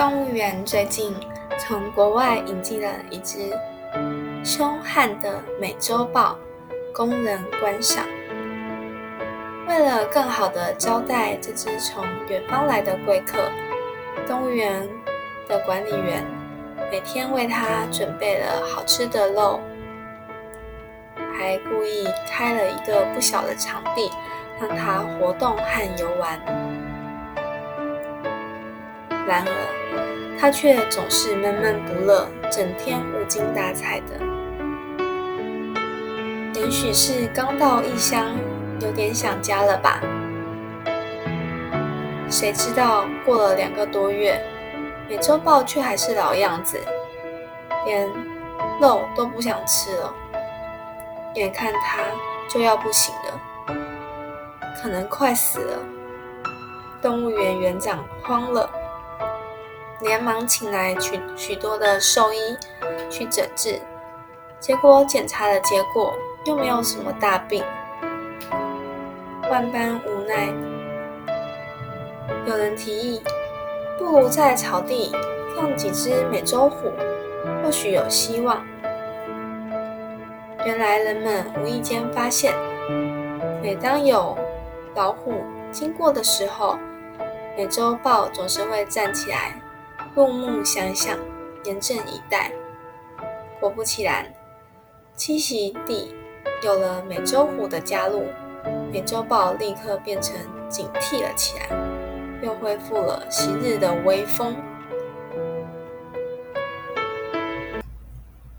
动物园最近从国外引进了一只凶悍的美洲豹，供人观赏。为了更好的招待这只从远方来的贵客，动物园的管理员每天为它准备了好吃的肉，还故意开了一个不小的场地，让它活动和游玩。然而，它却总是闷闷不乐，整天无精打采的。也许是刚到异乡。有点想家了吧？谁知道过了两个多月，美洲豹却还是老样子，连肉都不想吃了。眼看它就要不行了，可能快死了。动物园园长慌了，连忙请来许许多的兽医去诊治，结果检查的结果又没有什么大病。万般无奈，有人提议，不如在草地放几只美洲虎，或许有希望。原来人们无意间发现，每当有老虎经过的时候，美洲豹总是会站起来，入目相向，严阵以待。果不其然，栖息地有了美洲虎的加入。美洲豹立刻变成警惕了起来，又恢复了昔日的威风。